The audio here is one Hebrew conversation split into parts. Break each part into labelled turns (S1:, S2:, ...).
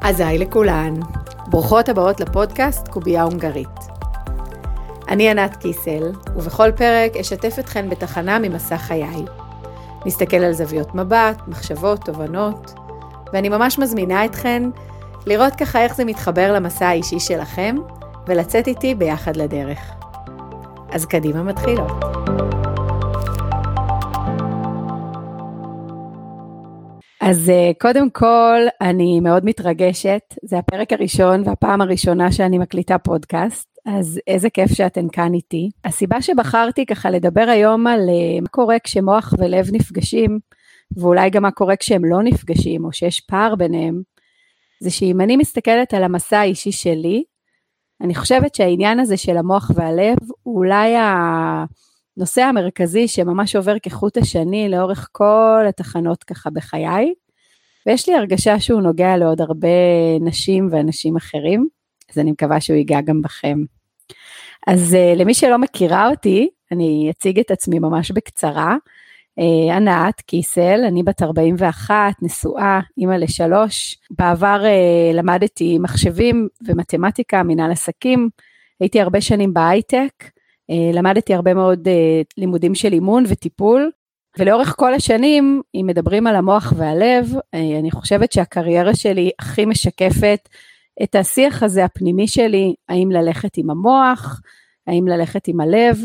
S1: אז היי לכולן, ברוכות הבאות לפודקאסט קובייה הונגרית. אני ענת קיסל, ובכל פרק אשתף אתכן בתחנה ממסע חיי. נסתכל על זוויות מבט, מחשבות, תובנות, ואני ממש מזמינה אתכן לראות ככה איך זה מתחבר למסע האישי שלכם, ולצאת איתי ביחד לדרך. אז קדימה מתחילות. אז אה, קודם כל, אני מאוד מתרגשת, זה הפרק הראשון והפעם הראשונה שאני מקליטה פודקאסט, אז איזה כיף שאתן כאן איתי. הסיבה שבחרתי ככה לדבר היום על אה, מה קורה כשמוח ולב נפגשים, ואולי גם מה קורה כשהם לא נפגשים, או שיש פער ביניהם, זה שאם אני מסתכלת על המסע האישי שלי, אני חושבת שהעניין הזה של המוח והלב הוא אולי הנושא המרכזי שממש עובר כחוט השני לאורך כל התחנות ככה בחיי, ויש לי הרגשה שהוא נוגע לעוד הרבה נשים ואנשים אחרים, אז אני מקווה שהוא ייגע גם בכם. אז uh, למי שלא מכירה אותי, אני אציג את עצמי ממש בקצרה. Uh, ענת קיסל, אני בת 41, נשואה, אימא לשלוש. בעבר uh, למדתי מחשבים ומתמטיקה, מנהל עסקים. הייתי הרבה שנים בהייטק, למדתי הרבה מאוד uh, לימודים של אימון וטיפול. ולאורך כל השנים, אם מדברים על המוח והלב, uh, אני חושבת שהקריירה שלי הכי משקפת את השיח הזה הפנימי שלי, האם ללכת עם המוח, האם ללכת עם הלב,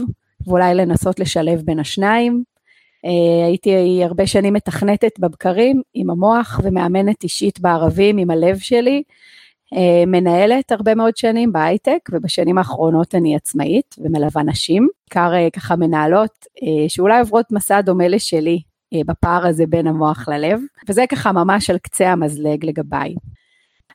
S1: ואולי לנסות לשלב בין השניים. הייתי הרבה שנים מתכנתת בבקרים עם המוח ומאמנת אישית בערבים עם הלב שלי. Uh, מנהלת הרבה מאוד שנים בהייטק ובשנים האחרונות אני עצמאית ומלווה נשים, בעיקר uh, ככה מנהלות uh, שאולי עוברות מסע דומה לשלי בפער הזה בין המוח ללב, וזה ככה ממש על קצה המזלג לגביי.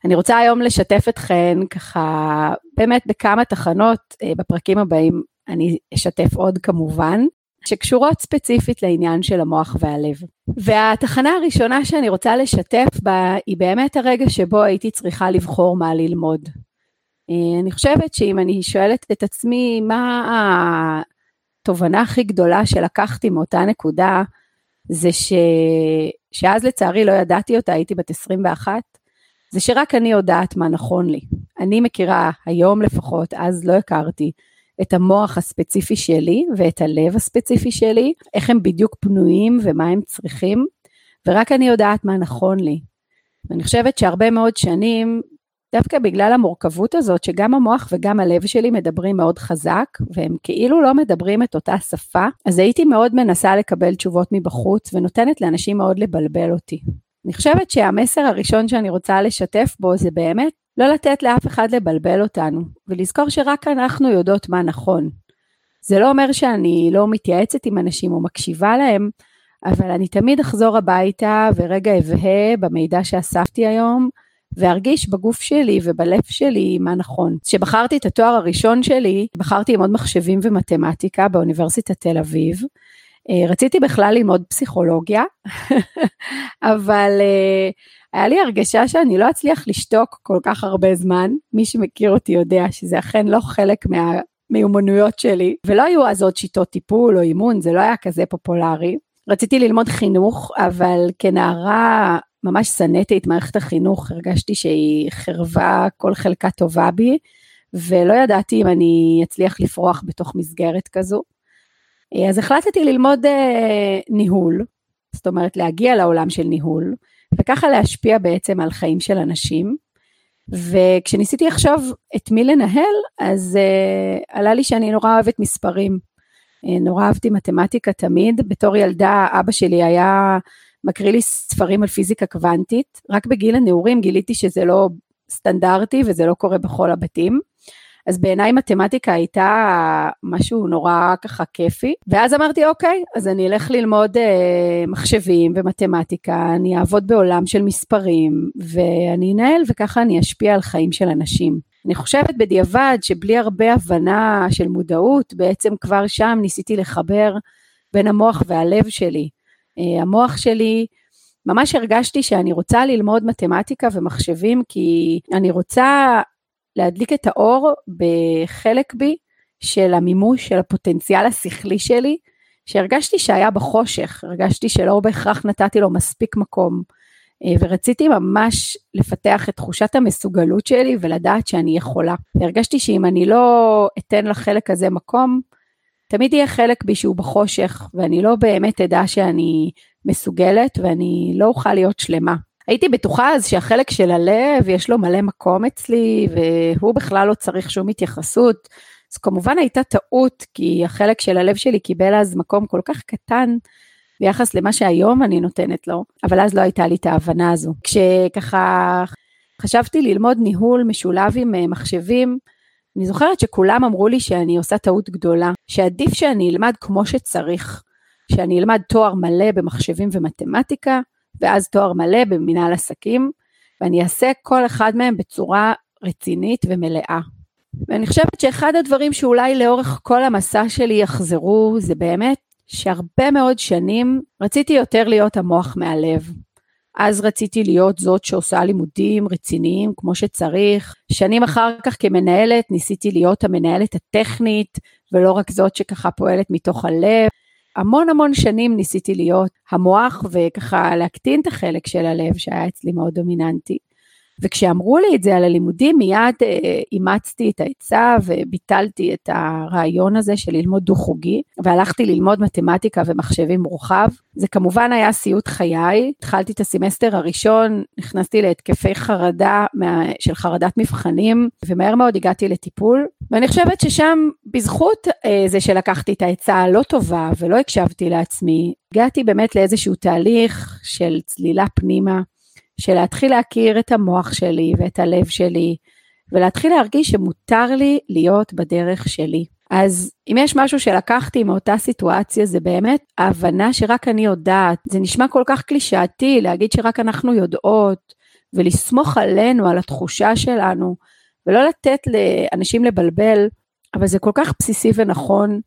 S1: אני רוצה היום לשתף אתכן ככה באמת בכמה תחנות, אה, בפרקים הבאים אני אשתף עוד כמובן, שקשורות ספציפית לעניין של המוח והלב. והתחנה הראשונה שאני רוצה לשתף בה היא באמת הרגע שבו הייתי צריכה לבחור מה ללמוד. אה, אני חושבת שאם אני שואלת את עצמי מה התובנה הכי גדולה שלקחתי מאותה נקודה, זה ש... שאז לצערי לא ידעתי אותה, הייתי בת 21, זה שרק אני יודעת מה נכון לי. אני מכירה היום לפחות, אז לא הכרתי, את המוח הספציפי שלי ואת הלב הספציפי שלי, איך הם בדיוק פנויים ומה הם צריכים, ורק אני יודעת מה נכון לי. ואני חושבת שהרבה מאוד שנים, דווקא בגלל המורכבות הזאת, שגם המוח וגם הלב שלי מדברים מאוד חזק, והם כאילו לא מדברים את אותה שפה, אז הייתי מאוד מנסה לקבל תשובות מבחוץ, ונותנת לאנשים מאוד לבלבל אותי. אני חושבת שהמסר הראשון שאני רוצה לשתף בו זה באמת לא לתת לאף אחד לבלבל אותנו, ולזכור שרק אנחנו יודעות מה נכון. זה לא אומר שאני לא מתייעצת עם אנשים או מקשיבה להם, אבל אני תמיד אחזור הביתה ורגע אבהה במידע שאספתי היום, וארגיש בגוף שלי ובלב שלי מה נכון. כשבחרתי את התואר הראשון שלי, בחרתי ללמוד מחשבים ומתמטיקה באוניברסיטת תל אביב, אה, רציתי בכלל ללמוד פסיכולוגיה, אבל אה, היה לי הרגשה שאני לא אצליח לשתוק כל כך הרבה זמן. מי שמכיר אותי יודע שזה אכן לא חלק מהמיומנויות שלי, ולא היו אז עוד שיטות טיפול או אימון, זה לא היה כזה פופולרי. רציתי ללמוד חינוך, אבל כנערה ממש שנאתי את מערכת החינוך, הרגשתי שהיא חרבה כל חלקה טובה בי, ולא ידעתי אם אני אצליח לפרוח בתוך מסגרת כזו. אז החלטתי ללמוד אה, ניהול, זאת אומרת להגיע לעולם של ניהול, וככה להשפיע בעצם על חיים של אנשים. וכשניסיתי לחשוב את מי לנהל, אז uh, עלה לי שאני נורא אוהבת מספרים. Uh, נורא אהבתי מתמטיקה תמיד. בתור ילדה אבא שלי היה מקריא לי ספרים על פיזיקה קוונטית. רק בגיל הנעורים גיליתי שזה לא סטנדרטי וזה לא קורה בכל הבתים. אז בעיניי מתמטיקה הייתה משהו נורא ככה כיפי, ואז אמרתי אוקיי, אז אני אלך ללמוד אה, מחשבים ומתמטיקה, אני אעבוד בעולם של מספרים, ואני אנהל וככה אני אשפיע על חיים של אנשים. אני חושבת בדיעבד שבלי הרבה הבנה של מודעות, בעצם כבר שם ניסיתי לחבר בין המוח והלב שלי. אה, המוח שלי, ממש הרגשתי שאני רוצה ללמוד מתמטיקה ומחשבים כי אני רוצה להדליק את האור בחלק בי של המימוש של הפוטנציאל השכלי שלי, שהרגשתי שהיה בחושך, הרגשתי שלא בהכרח נתתי לו מספיק מקום. אה, ורציתי ממש לפתח את תחושת המסוגלות שלי ולדעת שאני יכולה. והרגשתי שאם אני לא אתן לחלק הזה מקום, תמיד יהיה חלק בי שהוא בחושך, ואני לא באמת אדע שאני מסוגלת ואני לא אוכל להיות שלמה. הייתי בטוחה אז שהחלק של הלב יש לו מלא מקום אצלי והוא בכלל לא צריך שום התייחסות. אז כמובן הייתה טעות כי החלק של הלב שלי קיבל אז מקום כל כך קטן ביחס למה שהיום אני נותנת לו, אבל אז לא הייתה לי את ההבנה הזו. כשככה חשבתי ללמוד ניהול משולב עם אה, מחשבים, אני זוכרת שכולם אמרו לי שאני עושה טעות גדולה, שעדיף שאני אלמד כמו שצריך, שאני אלמד תואר מלא במחשבים ומתמטיקה, ואז תואר מלא במנהל עסקים, ואני אעשה כל אחד מהם בצורה רצינית ומלאה. ואני חושבת שאחד הדברים שאולי לאורך כל המסע שלי יחזרו, זה באמת שהרבה מאוד שנים רציתי יותר להיות המוח מהלב. אז רציתי להיות זאת שעושה לימודים רציניים כמו שצריך. שנים אחר כך כמנהלת ניסיתי להיות המנהלת הטכנית, ולא רק זאת שככה פועלת מתוך הלב. המון המון שנים ניסיתי להיות המוח וככה להקטין את החלק של הלב שהיה אצלי מאוד דומיננטי. וכשאמרו לי את זה על הלימודים, מיד אה, אימצתי את העצה וביטלתי את הרעיון הזה של ללמוד דו-חוגי, והלכתי ללמוד מתמטיקה ומחשבים מורחב. זה כמובן היה סיוט חיי, התחלתי את הסמסטר הראשון, נכנסתי להתקפי חרדה מה, של חרדת מבחנים, ומהר מאוד הגעתי לטיפול, ואני חושבת ששם, בזכות אה, זה שלקחתי את העצה הלא טובה ולא הקשבתי לעצמי, הגעתי באמת לאיזשהו תהליך של צלילה פנימה. של להתחיל להכיר את המוח שלי ואת הלב שלי, ולהתחיל להרגיש שמותר לי להיות בדרך שלי. אז אם יש משהו שלקחתי מאותה סיטואציה, זה באמת ההבנה שרק אני יודעת. זה נשמע כל כך קלישאתי להגיד שרק אנחנו יודעות, ולסמוך עלינו, על התחושה שלנו, ולא לתת לאנשים לבלבל, אבל זה כל כך בסיסי ונכון,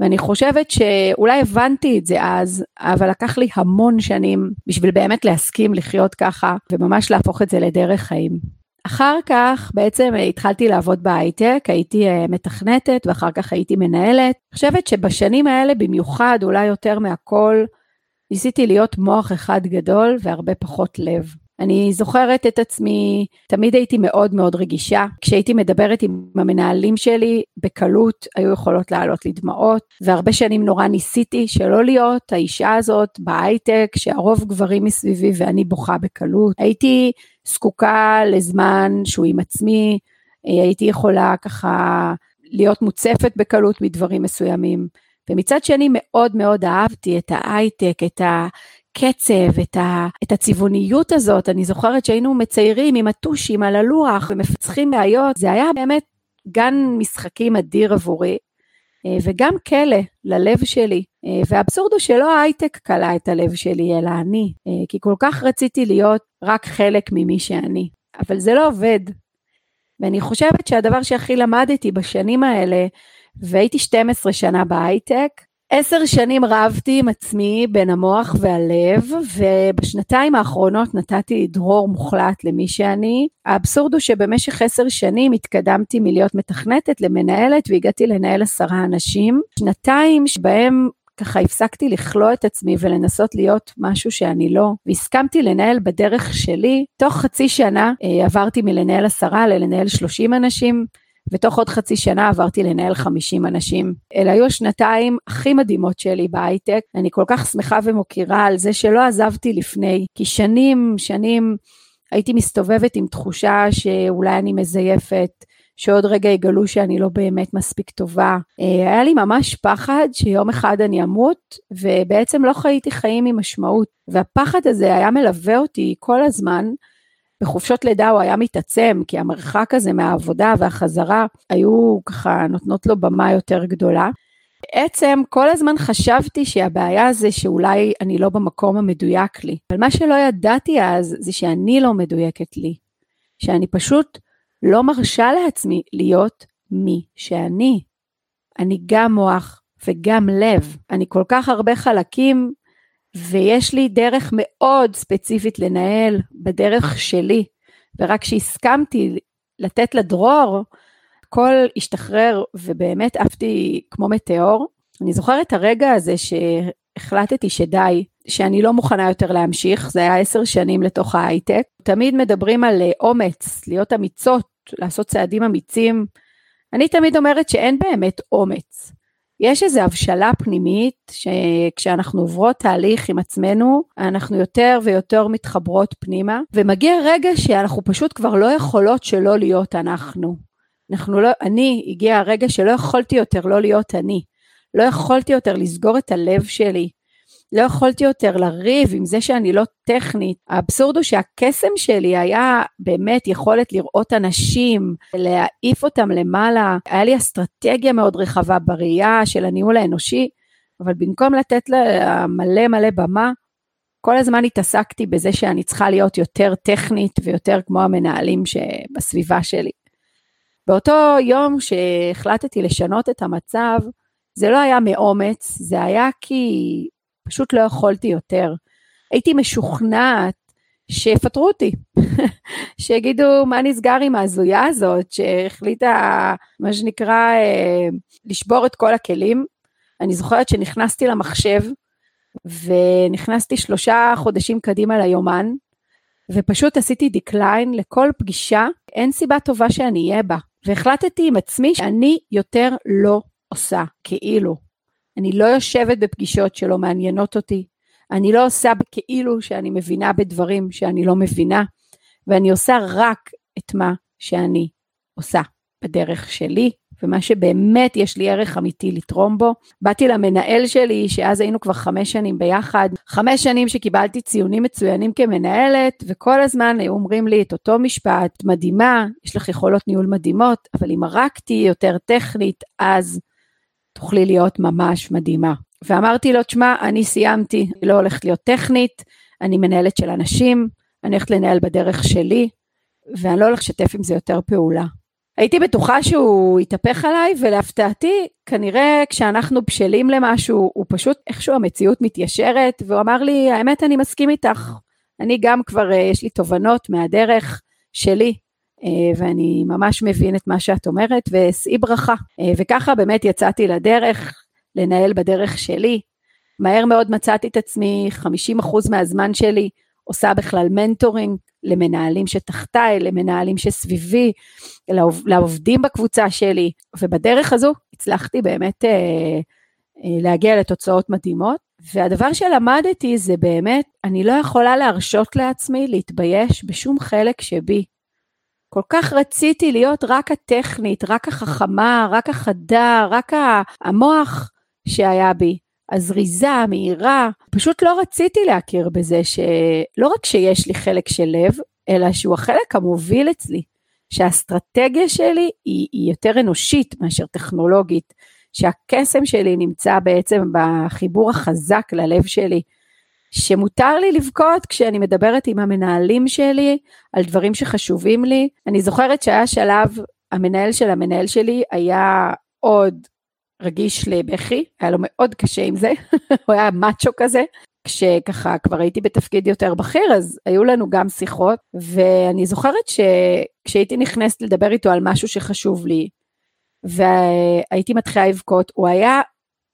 S1: ואני חושבת שאולי הבנתי את זה אז, אבל לקח לי המון שנים בשביל באמת להסכים לחיות ככה, וממש להפוך את זה לדרך חיים. אחר כך בעצם התחלתי לעבוד בהייטק, הייתי אה, מתכנתת ואחר כך הייתי מנהלת. אני חושבת שבשנים האלה במיוחד, אולי יותר מהכל, ניסיתי להיות מוח אחד גדול והרבה פחות לב. אני זוכרת את עצמי, תמיד הייתי מאוד מאוד רגישה. כשהייתי מדברת עם המנהלים שלי, בקלות היו יכולות לעלות לי דמעות, והרבה שנים נורא ניסיתי שלא להיות האישה הזאת בהייטק, שהרוב גברים מסביבי ואני בוכה בקלות. הייתי זקוקה לזמן שהוא עם עצמי, הייתי יכולה ככה להיות מוצפת בקלות מדברים מסוימים. ומצד שני מאוד מאוד אהבתי את ההייטק, את ה... הקצב, את, ה, את הצבעוניות הזאת. אני זוכרת שהיינו מציירים עם הטושים על הלוח ומפצחים בעיות, זה היה באמת גן משחקים אדיר עבורי. אה, וגם כלא ללב שלי. אה, והאבסורד הוא שלא ההייטק קלה את הלב שלי, אלא אני. אה, כי כל כך רציתי להיות רק חלק ממי שאני. אבל זה לא עובד. ואני חושבת שהדבר שהכי למדתי בשנים האלה, והייתי 12 שנה בהייטק, עשר שנים רבתי עם עצמי בין המוח והלב, ובשנתיים האחרונות נתתי דרור מוחלט למי שאני. האבסורד הוא שבמשך עשר שנים התקדמתי מלהיות מתכנתת למנהלת והגעתי לנהל עשרה אנשים. שנתיים שבהם ככה הפסקתי לכלוא את עצמי ולנסות להיות משהו שאני לא, והסכמתי לנהל בדרך שלי. תוך חצי שנה אה, עברתי מלנהל עשרה ללנהל שלושים אנשים. ותוך עוד חצי שנה עברתי לנהל 50 אנשים. אלה היו השנתיים הכי מדהימות שלי בהייטק. אני כל כך שמחה ומוקירה על זה שלא עזבתי לפני, כי שנים, שנים הייתי מסתובבת עם תחושה שאולי אני מזייפת, שעוד רגע יגלו שאני לא באמת מספיק טובה. אה, היה לי ממש פחד שיום אחד אני אמות, ובעצם לא חייתי חיים עם משמעות. והפחד הזה היה מלווה אותי כל הזמן, בחופשות לידה הוא היה מתעצם, כי המרחק הזה מהעבודה והחזרה היו ככה נותנות לו במה יותר גדולה. בעצם כל הזמן חשבתי שהבעיה זה שאולי אני לא במקום המדויק לי. אבל מה שלא ידעתי אז זה שאני לא מדויקת לי. שאני פשוט לא מרשה לעצמי להיות מי שאני. אני גם מוח וגם לב. אני כל כך הרבה חלקים ויש לי דרך מאוד ספציפית לנהל בדרך שלי, ורק כשהסכמתי לתת לדרור, הכל השתחרר ובאמת עפתי כמו מטאור. אני זוכרת את הרגע הזה החלטתי שדי, שאני לא מוכנה יותר להמשיך, זה היה עשר שנים לתוך ההייטק. תמיד מדברים על אה, אומץ, להיות אמיצות, לעשות צעדים אמיצים. אני תמיד אומרת שאין באמת אומץ. יש איזו הבשלה פנימית שכשאנחנו עוברות תהליך עם עצמנו, אנחנו יותר ויותר מתחברות פנימה, ומגיע רגע שאנחנו פשוט כבר לא יכולות שלא להיות אנחנו. אנחנו לא, אני, הגיע הרגע שלא יכולתי יותר לא להיות אני. לא יכולתי יותר לסגור את הלב שלי. לא יכולתי יותר לריב עם זה שאני לא טכנית. האבסורד הוא שהקסם שלי היה באמת יכולת לראות אנשים, להעיף אותם למעלה. היה לי אסטרטגיה מאוד רחבה בראייה של הניהול האנושי, אבל במקום לתת לה מלא מלא במה, כל הזמן התעסקתי בזה שאני צריכה להיות יותר טכנית ויותר כמו המנהלים שבסביבה שלי. באותו יום שהחלטתי לשנות את המצב, זה לא היה מאומץ, זה היה כי פשוט לא יכולתי יותר. הייתי משוכנעת שיפטרו אותי, שיגידו מה נסגר עם ההזויה הזאת, שהחליטה, מה שנקרא, אה, לשבור את כל הכלים. אני זוכרת שנכנסתי למחשב, ונכנסתי שלושה חודשים קדימה ליומן, ופשוט עשיתי דקליין לכל פגישה, אין סיבה טובה שאני אהיה בה. והחלטתי עם עצמי שאני יותר לא עושה, כאילו. אני לא יושבת בפגישות שלא מעניינות אותי, אני לא עושה כאילו שאני מבינה בדברים שאני לא מבינה, ואני עושה רק את מה שאני עושה בדרך שלי, ומה שבאמת יש לי ערך אמיתי לתרום בו. באתי למנהל שלי, שאז היינו כבר חמש שנים ביחד, חמש שנים שקיבלתי ציונים מצוינים כמנהלת, וכל הזמן היו אומרים לי את אותו משפט, מדהימה, יש לך יכולות ניהול מדהימות, אבל אם תהיי יותר טכנית, אז תוכלי להיות ממש מדהימה. ואמרתי לו, תשמע, אני סיימתי, אני לא הולכת להיות טכנית, אני מנהלת של אנשים, אני הולכת לנהל בדרך שלי, ואני לא הולכת לשתף עם זה יותר פעולה. הייתי בטוחה שהוא יתהפך עליי, ולהפתעתי, כנראה כשאנחנו בשלים למשהו, הוא פשוט, איכשהו המציאות מתיישרת, והוא אמר לי, האמת, אני מסכים איתך. אני גם כבר, אה, יש לי תובנות מהדרך שלי, ואני ממש מבין את מה שאת אומרת, ושאי ברכה. אה, וככה באמת יצאתי לדרך, לנהל בדרך שלי. מהר מאוד מצאתי את עצמי, 50% מהזמן שלי עושה בכלל מנטורינג למנהלים שתחתיי, למנהלים שסביבי, לעוב, לעובדים בקבוצה שלי, ובדרך הזו הצלחתי באמת אה, אה, להגיע לתוצאות מדהימות. והדבר שלמדתי זה באמת, אני לא יכולה להרשות לעצמי להתבייש בשום חלק שבי. כל כך רציתי להיות רק הטכנית, רק החכמה, רק החדה, רק המוח שהיה בי. הזריזה, המהירה, פשוט לא רציתי להכיר בזה שלא רק שיש לי חלק של לב, אלא שהוא החלק המוביל אצלי, שהאסטרטגיה שלי היא, היא יותר אנושית מאשר טכנולוגית, שהקסם שלי נמצא בעצם בחיבור החזק ללב שלי, שמותר לי לבכות כשאני מדברת עם המנהלים שלי על דברים שחשובים לי. אני זוכרת שהיה שלב, המנהל של המנהל שלי היה עוד רגיש לבכי, היה לו מאוד קשה עם זה, הוא היה מאצ'ו כזה. כשככה כבר הייתי בתפקיד יותר בכיר, אז היו לנו גם שיחות, ואני זוכרת שכשהייתי נכנסת לדבר איתו על משהו שחשוב לי, והייתי מתחילה לבכות, הוא היה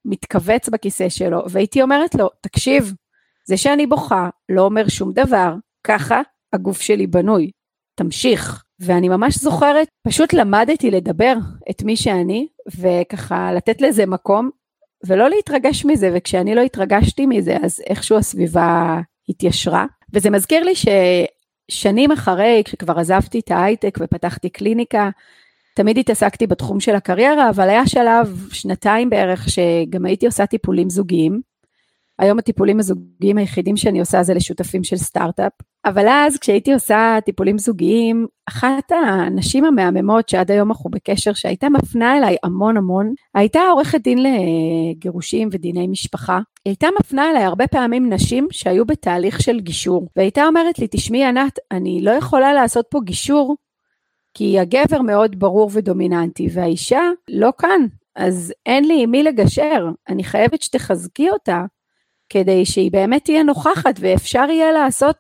S1: מתכווץ בכיסא שלו, והייתי אומרת לו, תקשיב, זה שאני בוכה לא אומר שום דבר, ככה הגוף שלי בנוי, תמשיך. ואני ממש זוכרת, פשוט למדתי לדבר את מי שאני, וככה לתת לזה מקום, ולא להתרגש מזה, וכשאני לא התרגשתי מזה, אז איכשהו הסביבה התיישרה. וזה מזכיר לי ששנים אחרי, כשכבר עזבתי את ההייטק ופתחתי קליניקה, תמיד התעסקתי בתחום של הקריירה, אבל היה שלב, שנתיים בערך, שגם הייתי עושה טיפולים זוגיים. היום הטיפולים הזוגיים היחידים שאני עושה זה לשותפים של סטארט-אפ. אבל אז כשהייתי עושה טיפולים זוגיים, אחת הנשים המהממות שעד היום אנחנו בקשר, שהייתה מפנה אליי המון המון, הייתה עורכת דין לגירושים ודיני משפחה. היא הייתה מפנה אליי הרבה פעמים נשים שהיו בתהליך של גישור, והייתה אומרת לי, תשמעי ענת, אני לא יכולה לעשות פה גישור, כי הגבר מאוד ברור ודומיננטי, והאישה לא כאן, אז אין לי עם מי לגשר, אני חייבת שתחזקי אותה. כדי שהיא באמת תהיה נוכחת ואפשר יהיה לעשות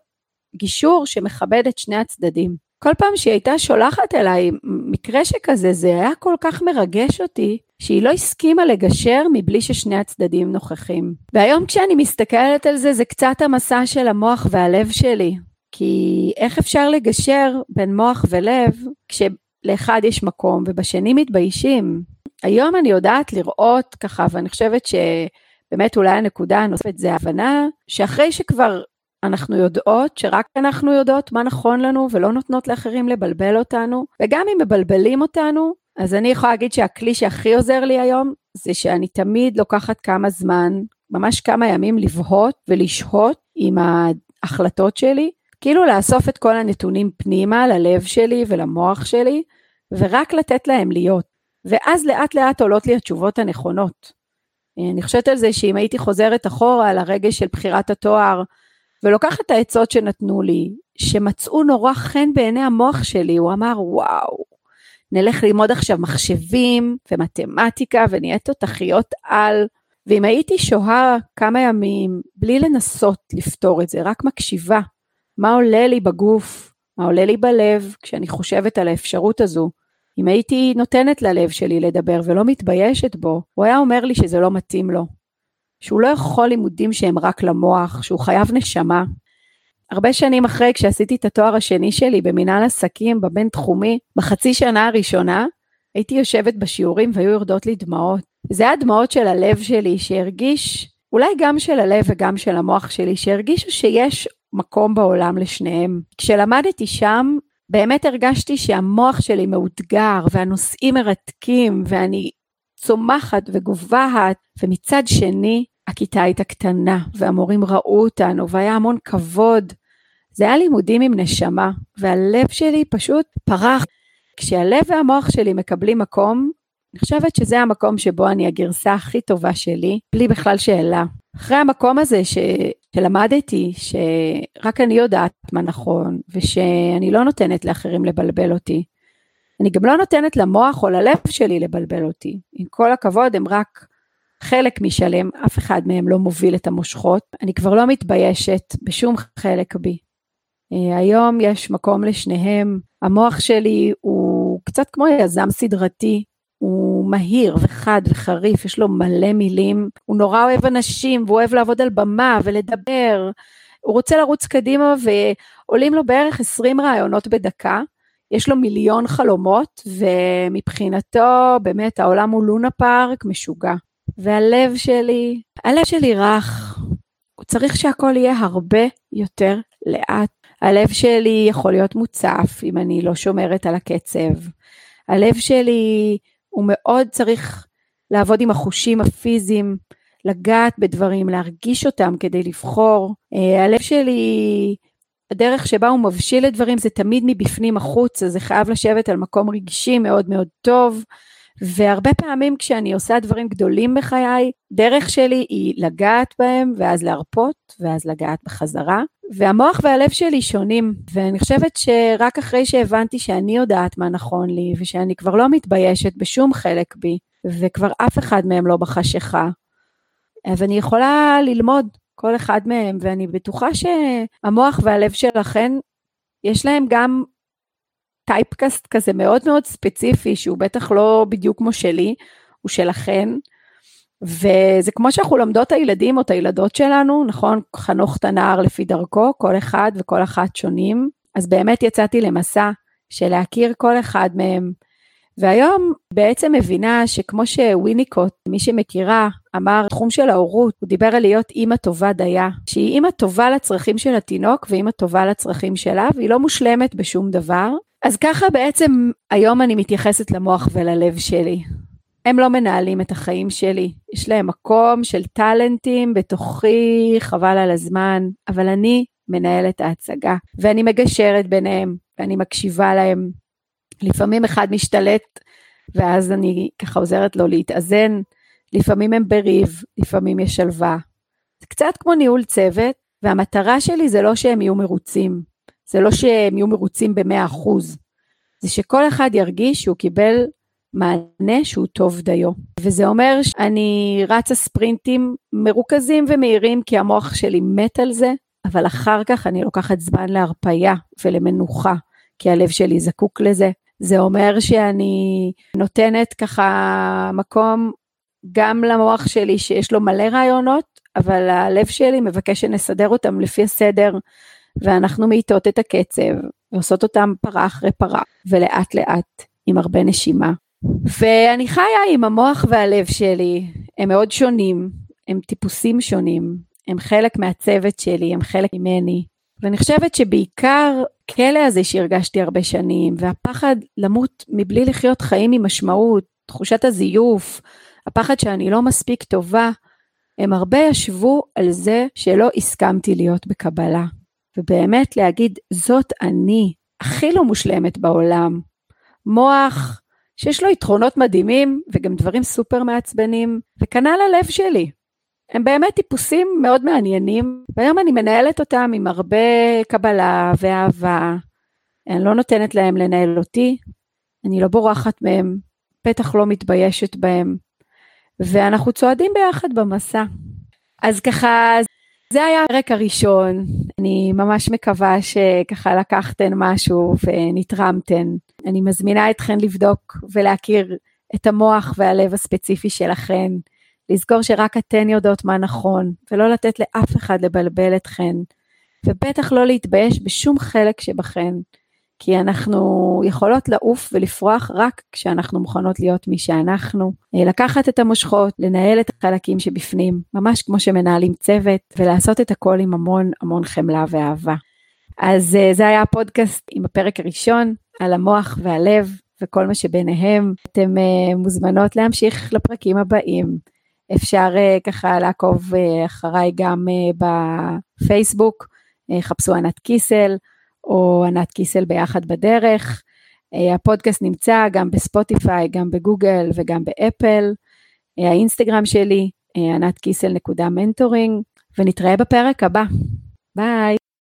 S1: גישור שמכבד את שני הצדדים. כל פעם שהיא הייתה שולחת אליי מקרה שכזה, זה היה כל כך מרגש אותי, שהיא לא הסכימה לגשר מבלי ששני הצדדים נוכחים. והיום כשאני מסתכלת על זה, זה קצת המסע של המוח והלב שלי. כי איך אפשר לגשר בין מוח ולב כשלאחד יש מקום ובשני מתביישים? היום אני יודעת לראות ככה, ואני חושבת שבאמת אולי הנקודה הנוספת זה ההבנה שאחרי שכבר אנחנו יודעות שרק אנחנו יודעות מה נכון לנו ולא נותנות לאחרים לבלבל אותנו, וגם אם מבלבלים אותנו, אז אני יכולה להגיד שהכלי שהכי עוזר לי היום, זה שאני תמיד לוקחת כמה זמן, ממש כמה ימים לבהות ולשהות עם ההחלטות שלי, כאילו לאסוף את כל הנתונים פנימה ללב שלי ולמוח שלי, ורק לתת להם להיות. ואז לאט לאט עולות לי התשובות הנכונות. אני חושבת על זה שאם הייתי חוזרת אחורה על הרגש של בחירת התואר, ולוקחת את העצות שנתנו לי, שמצאו נורא חן בעיני המוח שלי, הוא אמר, וואו, נלך ללמוד עכשיו מחשבים ומתמטיקה ונהיית תותחיות על, ואם הייתי שוהה כמה ימים בלי לנסות לפתור את זה, רק מקשיבה, מה עולה לי בגוף, מה עולה לי בלב כשאני חושבת על האפשרות הזו, אם הייתי נותנת ללב שלי לדבר ולא מתביישת בו, הוא היה אומר לי שזה לא מתאים לו, שהוא לא יכול לימודים שהם רק למוח, שהוא חייב נשמה. הרבה שנים אחרי, כשעשיתי את התואר השני שלי במנהל עסקים בבינתחומי, בחצי שנה הראשונה, הייתי יושבת בשיעורים והיו יורדות לי דמעות. זה היה דמעות של הלב שלי שהרגיש, אולי גם של הלב וגם של המוח שלי, שהרגישו שיש מקום בעולם לשניהם. כשלמדתי שם, באמת הרגשתי שהמוח שלי מאותגר והנושאים מרתקים ואני צומחת וגובהת, ומצד שני, הכיתה הייתה קטנה, והמורים ראו אותנו, והיה המון כבוד. זה היה לימודים עם נשמה, והלב שלי פשוט פרח. כשהלב והמוח שלי מקבלים מקום, אני חושבת שזה המקום שבו אני הגרסה הכי טובה שלי, בלי בכלל שאלה. אחרי המקום הזה ש... שלמדתי שרק אני יודעת מה נכון, ושאני לא נותנת לאחרים לבלבל אותי, אני גם לא נותנת למוח או ללב שלי לבלבל אותי. עם כל הכבוד, הם רק חלק משלם, אף אחד מהם לא מוביל את המושכות. אני כבר לא מתביישת בשום חלק בי. אה, היום יש מקום לשניהם. המוח שלי הוא קצת כמו יזם סדרתי, הוא מהיר וחד וחריף, יש לו מלא מילים, הוא נורא אוהב אנשים והוא אוהב לעבוד על במה ולדבר. הוא רוצה לרוץ קדימה ועולים לו בערך 20 רעיונות בדקה. יש לו מיליון חלומות, ומבחינתו באמת העולם הוא לונה פארק משוגע. והלב שלי, הלב שלי רך, הוא צריך שהכל יהיה הרבה יותר לאט. הלב שלי יכול להיות מוצף אם אני לא שומרת על הקצב. הלב שלי הוא מאוד צריך לעבוד עם החושים הפיזיים, לגעת בדברים, להרגיש אותם כדי לבחור. אה, הלב שלי הדרך שבה הוא מבשיל את דברים זה תמיד מבפנים החוצה, זה חייב לשבת על מקום רגשי מאוד מאוד טוב, והרבה פעמים כשאני עושה דברים גדולים בחיי, דרך שלי היא לגעת בהם, ואז להרפות, ואז לגעת בחזרה. והמוח והלב שלי שונים, ואני חושבת שרק אחרי שהבנתי שאני יודעת מה נכון לי, ושאני כבר לא מתביישת בשום חלק בי, וכבר אף אחד מהם לא בחשיכה, אז אני יכולה ללמוד כל אחד מהם, ואני בטוחה שהמוח והלב שלכן, יש להם גם טייפקאסט כזה מאוד מאוד ספציפי, שהוא בטח לא בדיוק כמו שלי, הוא שלכן. וזה כמו שאנחנו לומדות את הילדים או את הילדות שלנו, נכון? חנוך את הנער לפי דרכו, כל אחד וכל אחת שונים. אז באמת יצאתי למסע של להכיר כל אחד מהם, והיום בעצם מבינה שכמו שוויניקוט, מי שמכירה, אמר, תחום של ההורות, הוא דיבר על להיות אימא טובה דייה, שהיא אימא טובה לצרכים של התינוק ואימא טובה לצרכים שלה, והיא לא מושלמת בשום דבר. אז ככה בעצם היום אני מתייחסת למוח וללב שלי. הם לא מנהלים את החיים שלי, יש להם מקום של טאלנטים בתוכי, חבל על הזמן, אבל אני מנהלת ההצגה, ואני מגשרת ביניהם, ואני מקשיבה להם, לפעמים אחד משתלט, ואז אני ככה עוזרת לו להתאזן, לפעמים הם בריב, לפעמים יש שלווה. זה קצת כמו ניהול צוות, והמטרה שלי זה לא שהם יהיו מרוצים, זה לא שהם יהיו מרוצים ב-100%, זה שכל אחד ירגיש שהוא קיבל מענה שהוא טוב דיו. וזה אומר שאני רצה ספרינטים מרוכזים ומהירים כי המוח שלי מת על זה, אבל אחר כך אני לוקחת זמן להרפייה ולמנוחה, כי הלב שלי זקוק לזה, זה אומר שאני נותנת ככה מקום גם למוח שלי שיש לו מלא רעיונות, אבל הלב שלי מבקש שנסדר אותם לפי הסדר, ואנחנו מאיטות את הקצב, ועושות אותם פרה אחרי פרה, ולאט לאט, עם הרבה נשימה. ואני חיה עם המוח והלב שלי, הם מאוד שונים, הם טיפוסים שונים, הם חלק מהצוות שלי, הם חלק ממני. ואני חושבת שבעיקר כלא הזה שהרגשתי הרבה שנים, והפחד למות מבלי לחיות חיים עם משמעות, תחושת הזיוף, הפחד שאני לא מספיק טובה, הם הרבה ישבו על זה שלא הסכמתי להיות בקבלה. ובאמת להגיד, זאת אני, הכי לא מושלמת בעולם. מוח שיש לו יתרונות מדהימים וגם דברים סופר מעצבנים, וכנ"ל הלב שלי. הם באמת טיפוסים מאוד מעניינים, והיום אני מנהלת אותם עם הרבה קבלה ואהבה. אני לא נותנת להם לנהל אותי, אני לא בורחת מהם, בטח לא מתביישת בהם, ואנחנו צועדים ביחד במסע. אז ככה, זה היה הרק הראשון, אני ממש מקווה שככה לקחתן משהו ונתרמתן. אני מזמינה אתכן לבדוק ולהכיר את המוח והלב הספציפי שלכן, לזכור שרק אתן יודעות מה נכון, ולא לתת לאף אחד לבלבל אתכן, ובטח לא להתבייש בשום חלק שבכן, כי אנחנו יכולות לעוף ולפרוח רק כשאנחנו מוכנות להיות מי שאנחנו, אה, לקחת את המושכות, לנהל את החלקים שבפנים, ממש כמו שמנהלים צוות, ולעשות את הכל עם המון המון חמלה ואהבה. אז אה, זה היה הפודקאסט עם הפרק הראשון על המוח והלב וכל מה שביניהם. אתם uh, מוזמנות להמשיך לפרקים הבאים. אפשר ככה לעקוב אחריי גם בפייסבוק, חפשו ענת קיסל, או ענת קיסל ביחד בדרך. Uh, הפודקאסט נמצא גם בספוטיפיי, גם בגוגל וגם באפל. Uh, האינסטגרם שלי, uh, ענת קיסל נקודה מנטורינג, ונתראה בפרק הבא. ביי.